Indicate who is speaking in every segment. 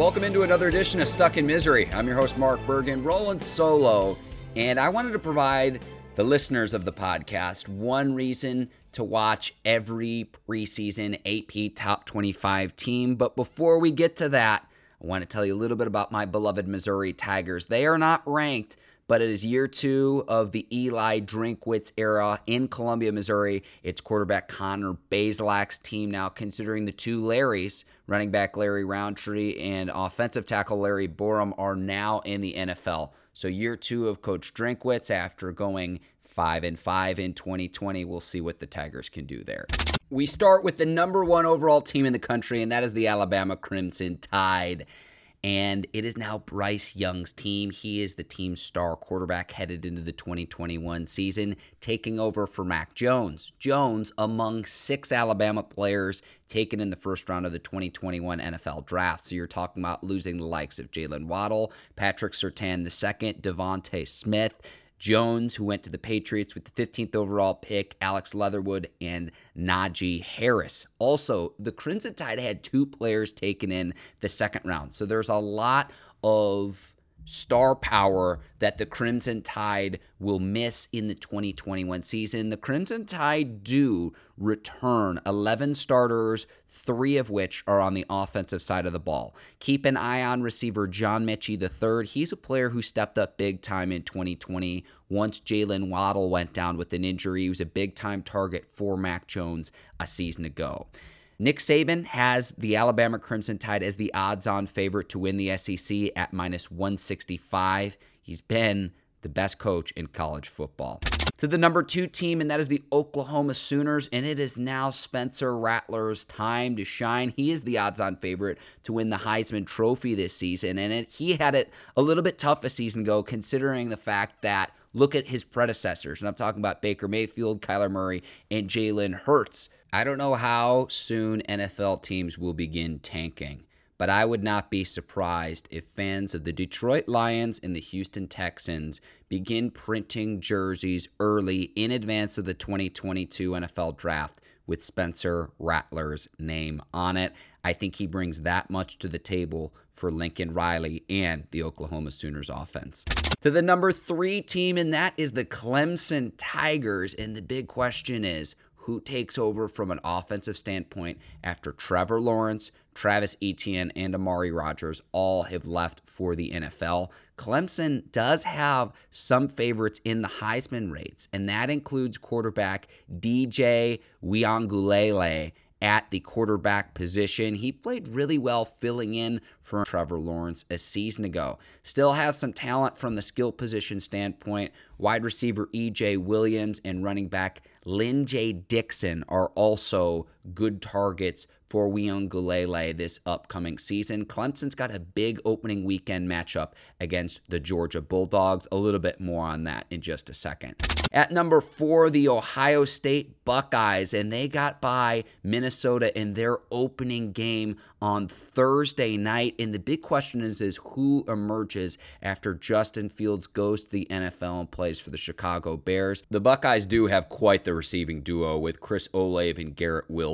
Speaker 1: Welcome into another edition of Stuck in Misery. I'm your host, Mark Bergen, rolling solo, and I wanted to provide the listeners of the podcast one reason to watch every preseason AP Top 25 team. But before we get to that, I want to tell you a little bit about my beloved Missouri Tigers. They are not ranked, but it is year two of the Eli Drinkwitz era in Columbia, Missouri. It's quarterback Connor Bazelak's team now, considering the two Larrys, running back Larry Rountree and offensive tackle Larry Borom, are now in the NFL. So year two of Coach Drinkwitz after going five and five in 2020. We'll see what the Tigers can do there. We start with the number one overall team in the country, and that is the Alabama Crimson Tide. And it is now Bryce Young's team. He is the team's star quarterback headed into the 2021 season, taking over for Mac Jones. Jones, among six Alabama players taken in the first round of the 2021 NFL draft. So you're talking about losing the likes of Jalen Waddle, Patrick Surtain II, DeVonta Smith, Jones, who went to the Patriots with the 15th overall pick, Alex Leatherwood, and Najee Harris. Also, the Crimson Tide had two players taken in the second round. So there's a lot of star power that the Crimson Tide will miss in the 2021 season. The Crimson Tide do return 11 starters, three of which are on the offensive side of the ball. Keep an eye on receiver John Metchie III. He's a player who stepped up big time in 2020 once Jalen Waddle went down with an injury. He was a big time target for Mac Jones a season ago. Nick Saban has the Alabama Crimson Tide as the odds on favorite to win the SEC at minus 165. He's been the best coach in college football. To the number two team, and that is the Oklahoma Sooners, and it is now Spencer Rattler's time to shine. He is the odds on favorite to win the Heisman Trophy this season, and it, he had it a little bit tough a season ago, considering the fact that look at his predecessors, and I'm talking about Baker Mayfield, Kyler Murray, and Jalen Hurts I don't know how soon NFL teams will begin tanking, but I would not be surprised if fans of the Detroit Lions and the Houston Texans begin printing jerseys early in advance of the 2022 NFL draft with Spencer Rattler's name on it. I think he brings that much to the table for Lincoln Riley and the Oklahoma Sooners offense. To the number three team, and that is the Clemson Tigers. And the big question is who takes over from an offensive standpoint after Trevor Lawrence, Travis Etienne, and Amari Rodgers all have left for the NFL. Clemson does have some favorites in the Heisman rates, and that includes quarterback DJ Uiagalelei at the quarterback position. He played really well filling in for Trevor Lawrence a season ago. Still has some talent from the skill position standpoint. Wide receiver EJ Williams and running back Lyn-J Dixon are also good targets for Uiagalelei this upcoming season. Clemson's got a big opening weekend matchup against the Georgia Bulldogs. A little bit more on that in just a second. At number four, the Ohio State Buckeyes, and they got by Minnesota in their opening game on Thursday night. And the big question is, is who emerges after Justin Fields goes to the NFL and plays for the Chicago Bears. The Buckeyes do have quite the receiving duo with Chris Olave and Garrett Wilson.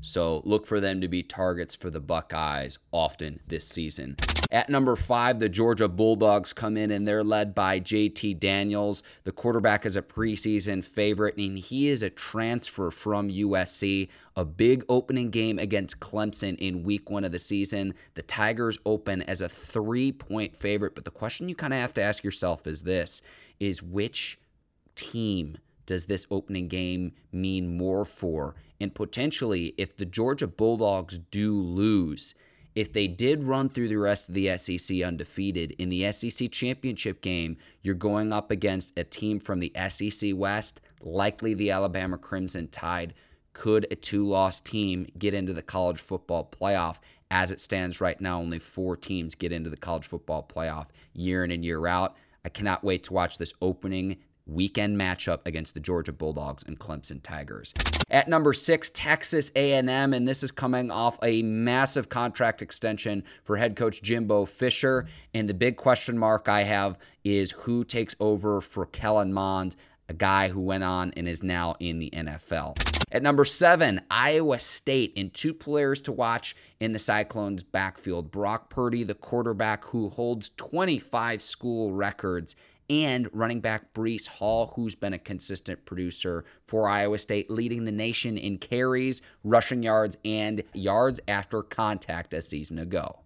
Speaker 1: So look for them to be targets for the Buckeyes often this season. At number five, the Georgia Bulldogs come in and they're led by JT Daniels. The quarterback is a preseason favorite and he is a transfer from USC. A big opening game against Clemson in week one of the season. The Tigers open as a three point favorite, but the question you kind of have to ask yourself is this is which team does this opening game mean more for? And potentially, if the Georgia Bulldogs do lose, if they did run through the rest of the SEC undefeated in the SEC championship game, you're going up against a team from the SEC West, likely the Alabama Crimson Tide. Could a two loss team get into the college football playoff? As it stands right now, only four teams get into the college football playoff year in and year out. I cannot wait to watch this opening weekend matchup against the Georgia Bulldogs and Clemson Tigers. At number 6, Texas A&M and this is coming off a massive contract extension for head coach Jimbo Fisher and the big question mark I have is who takes over for Kellen Mond a guy who went on and is now in the NFL. At number seven, Iowa State, and two players to watch in the Cyclones' backfield Brock Purdy, the quarterback who holds 25 school records, and running back Breece Hall, who's been a consistent producer for Iowa State, leading the nation in carries, rushing yards, and yards after contact a season ago.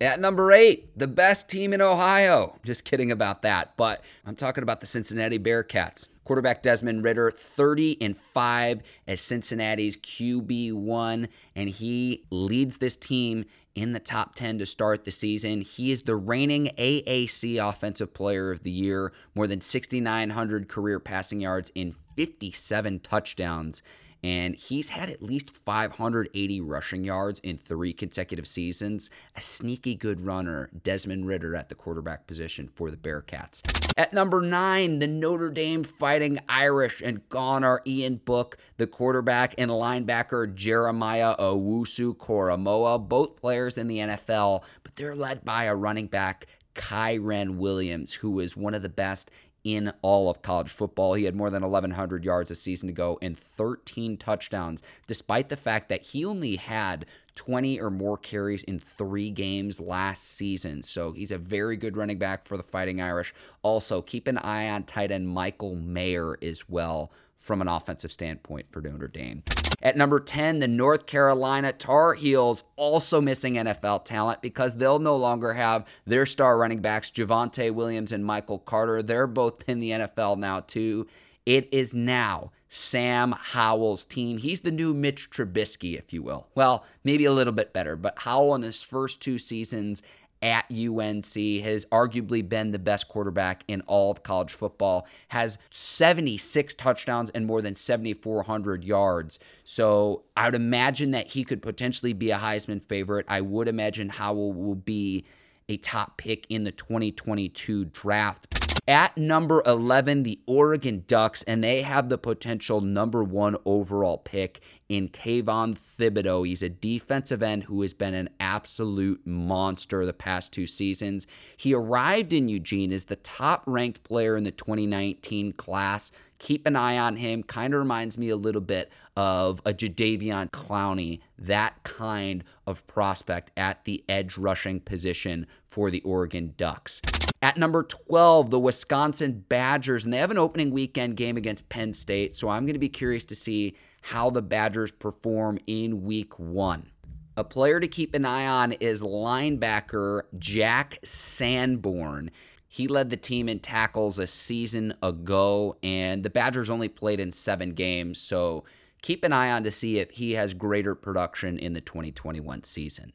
Speaker 1: At number eight, the best team in Ohio. Just kidding about that, but I'm talking about the Cincinnati Bearcats. Quarterback Desmond Ridder, 30 and 5 as Cincinnati's QB1, and he leads this team in the top 10 to start the season. He is the reigning AAC Offensive Player of the Year, more than 6,900 career passing yards in 57 touchdowns and he's had at least 580 rushing yards in three consecutive seasons. A sneaky good runner, Desmond Ridder at the quarterback position for the Bearcats. At number nine, the Notre Dame Fighting Irish, and gone are Ian Book, the quarterback, and linebacker Jeremiah Owusu Koramoah, both players in the NFL, but they're led by a running back, Kyren Williams, who is one of the best in all of college football. He had more than 1,100 yards a season ago and 13 touchdowns, despite the fact that he only had 20 or more carries in three games last season. So he's a very good running back for the Fighting Irish. Also, keep an eye on tight end Michael Mayer as well from an offensive standpoint for Notre Dame. At number 10, the North Carolina Tar Heels also missing NFL talent because they'll no longer have their star running backs, Javonte Williams and Michael Carter. They're both in the NFL now, too. It is now Sam Howell's team. He's the new Mitch Trubisky, if you will. Well, maybe a little bit better, but Howell in his first two seasons at UNC, has arguably been the best quarterback in all of college football, has 76 touchdowns and more than 7,400 yards. So I would imagine that he could potentially be a Heisman favorite. I would imagine Howell will be a top pick in the 2022 draft. At number 11, the Oregon Ducks, and they have the potential number one overall pick in Kayvon Thibodeaux. He's a defensive end who has been an absolute monster the past two seasons. He arrived in Eugene as the top ranked player in the 2019 class. Keep an eye on him. Kind of reminds me a little bit of a Jadeveon Clowney, that kind of prospect at the edge rushing position for the Oregon Ducks. At number 12, the Wisconsin Badgers, and they have an opening weekend game against Penn State, so I'm going to be curious to see how the Badgers perform in week one. A player to keep an eye on is linebacker Jack Sanborn. He led the team in tackles a season ago, and the Badgers only played in seven games, so keep an eye on to see if he has greater production in the 2021 season.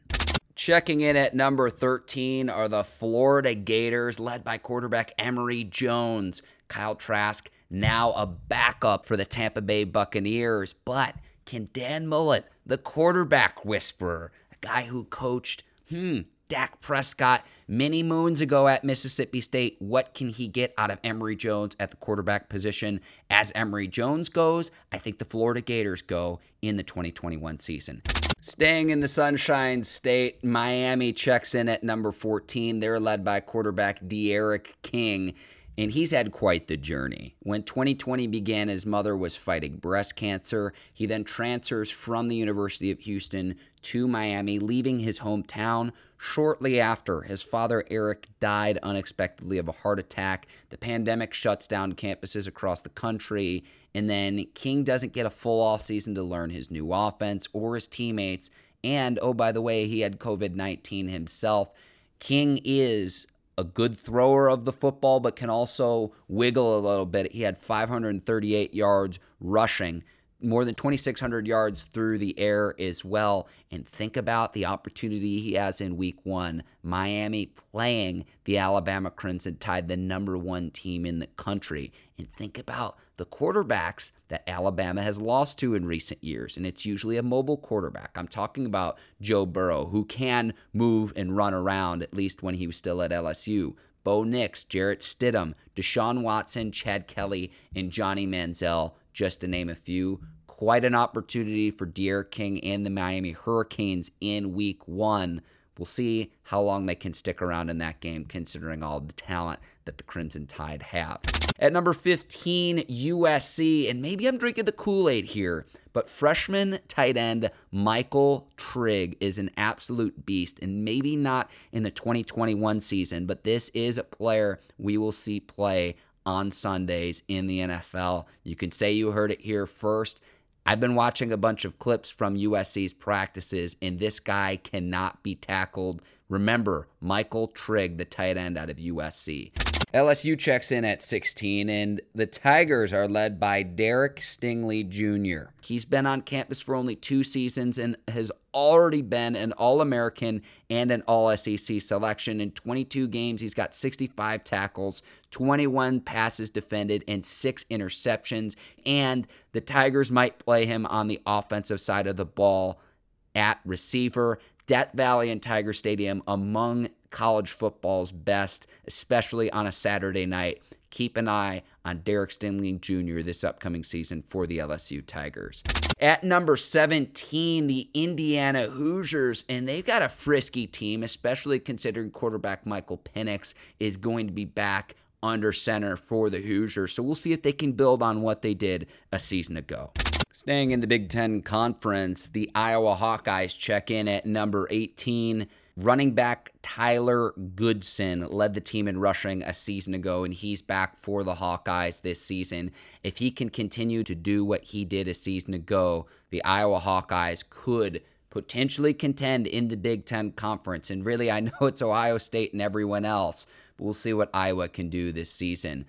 Speaker 1: Checking in at number 13 are the Florida Gators, led by quarterback Emory Jones. Kyle Trask now a backup for the Tampa Bay Buccaneers. But can Dan Mullen, the quarterback whisperer, a guy who coached, hmm, Dak Prescott many moons ago at Mississippi State. What can he get out of Emory Jones at the quarterback position? As Emory Jones goes, I think the Florida Gators go in the 2021 season. Staying in the Sunshine State, Miami checks in at number 14. They're led by quarterback D'Eriq King and he's had quite the journey. When 2020 began, his mother was fighting breast cancer. He then transfers from the University of Houston to Miami, leaving his hometown. Shortly after, his father Eric died unexpectedly of a heart attack. The pandemic shuts down campuses across the country, and then King doesn't get a full off season to learn his new offense or his teammates. And oh, by the way, he had COVID 19 himself. King is a good thrower of the football, but can also wiggle a little bit. He had 538 yards rushing, more than 2,600 yards through the air as well. And think about the opportunity he has in week one. Miami playing the Alabama Crimson Tide, the number one team in the country. And think about the quarterbacks that Alabama has lost to in recent years. And it's usually a mobile quarterback. I'm talking about Joe Burrow, who can move and run around, at least when he was still at LSU. Bo Nix, Jarrett Stidham, Deshaun Watson, Chad Kelly, and Johnny Manziel, just to name a few. Quite an opportunity for D'Eriq King and the Miami Hurricanes in week one. We'll see how long they can stick around in that game, considering all the talent that the Crimson Tide have. At number 15, USC, and maybe I'm drinking the Kool Aid here, but freshman tight end Michael Trigg is an absolute beast, and maybe not in the 2021 season, but this is a player we will see play on Sundays in the NFL. You can say you heard it here first. I've been watching a bunch of clips from USC's practices, and this guy cannot be tackled. Remember, Michael Trigg, the tight end out of USC. LSU checks in at 16, and the Tigers are led by Derek Stingley Jr. He's been on campus for only two seasons and has already been an All American and an All SEC selection. In 22 games, he's got 65 tackles, 21 passes defended, and six interceptions. And the Tigers might play him on the offensive side of the ball at receiver. Death Valley and Tiger Stadium among college football's best, especially on a Saturday night. Keep an eye on Derek Stingley Jr. this upcoming season for the LSU Tigers. At number 17, the Indiana Hoosiers, and they've got a frisky team, especially considering quarterback Michael Penix is going to be back under center for the Hoosiers. So we'll see if they can build on what they did a season ago. Staying in the Big Ten Conference, the Iowa Hawkeyes check in at number 18. Running back Tyler Goodson led the team in rushing a season ago, and he's back for the Hawkeyes this season. If he can continue to do what he did a season ago, the Iowa Hawkeyes could potentially contend in the Big Ten Conference. And really, I know it's Ohio State and everyone else, we'll see what Iowa can do this season.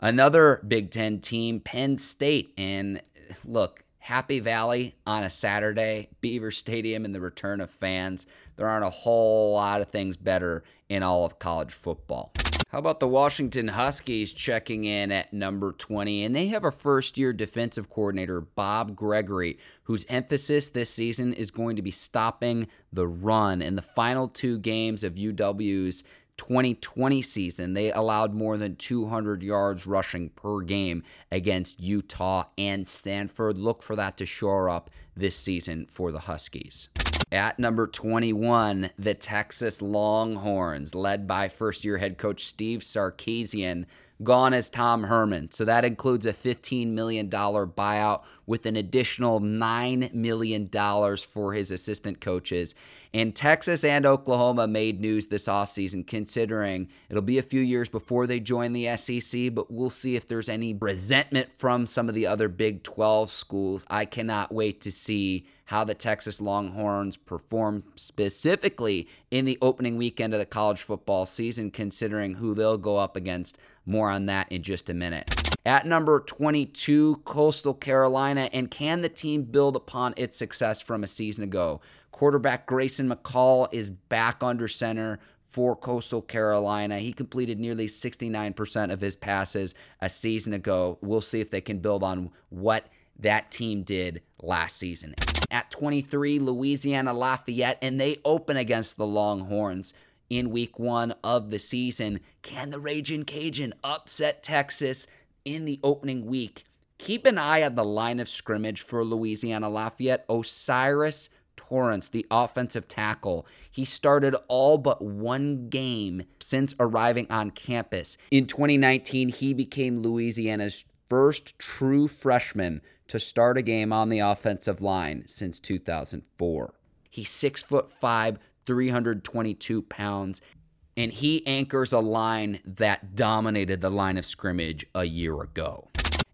Speaker 1: Another Big Ten team, Penn State. And look, Happy Valley on a Saturday, Beaver Stadium, and the return of fans. There aren't a whole lot of things better in all of college football. How about the Washington Huskies checking in at number 20? And they have a first year defensive coordinator, Bob Gregory, whose emphasis this season is going to be stopping the run. In the final two games of UW's 2020 season, they allowed more than 200 yards rushing per game against Utah and Stanford. Look for that to shore up this season for the Huskies. At number 21, the Texas Longhorns, led by first year head coach Steve Sarkisian, gone is Tom Herman. So that includes a $15 million buyout with an additional $9 million for his assistant coaches. And Texas and Oklahoma made news this offseason, considering it'll be a few years before they join the SEC, but we'll see if there's any resentment from some of the other Big 12 schools. I cannot wait to see how the Texas Longhorns perform specifically in the opening weekend of the college football season, considering who they'll go up against. More on that in just a minute. At number 22, Coastal Carolina, and can the team build upon its success from a season ago? Quarterback Grayson McCall is back under center for Coastal Carolina. He completed nearly 69% of his passes a season ago. We'll see if they can build on what that team did last season. At 23, Louisiana Lafayette, and they open against the Longhorns in week one of the season. Can the Raging Cajun upset Texas in the opening week? Keep an eye on the line of scrimmage for Louisiana Lafayette. O'Cyrus Torrence, the offensive tackle. He started all but one game since arriving on campus. In 2019, he became Louisiana's first true freshman to start a game on the offensive line since 2004. He's six foot five, 322 pounds, and he anchors a line that dominated the line of scrimmage a year ago.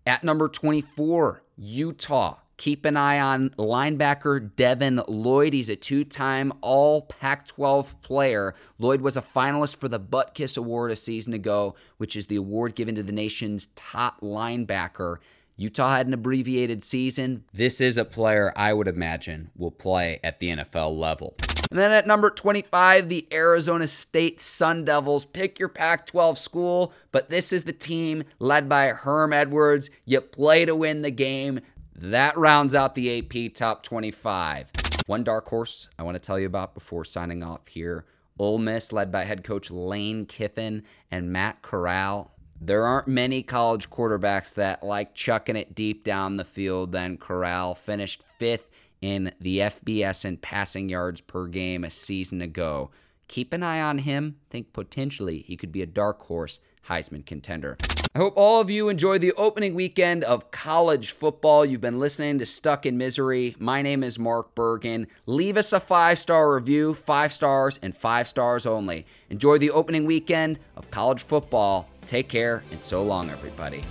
Speaker 1: At number 24, Utah. Keep an eye on linebacker Devin Lloyd. He's a two time All Pac 12 player. Lloyd was a finalist for the Butkus Award a season ago, which is the award given to the nation's top linebacker. Utah had an abbreviated season. This is a player I would imagine will play at the NFL level. And then at number 25, the Arizona State Sun Devils. Pick your Pac 12 school, but this is the team led by Herm Edwards. You play to win the game. That rounds out the AP top 25. One dark horse I want to tell you about before signing off here Ole Miss, led by head coach Lane Kiffin and Matt Corral. There aren't many college quarterbacks that like chucking it deep down the field. Then Corral finished fifth in the FBS and passing yards per game a season ago. Keep an eye on him. Think potentially he could be a dark horse Heisman contender. I hope all of you enjoy the opening weekend of college football. You've been listening to Stuck in Misery. My name is Mark Bergen. Leave us a five star review, five stars and five stars only. Enjoy the opening weekend of college football. Take care and so long, everybody.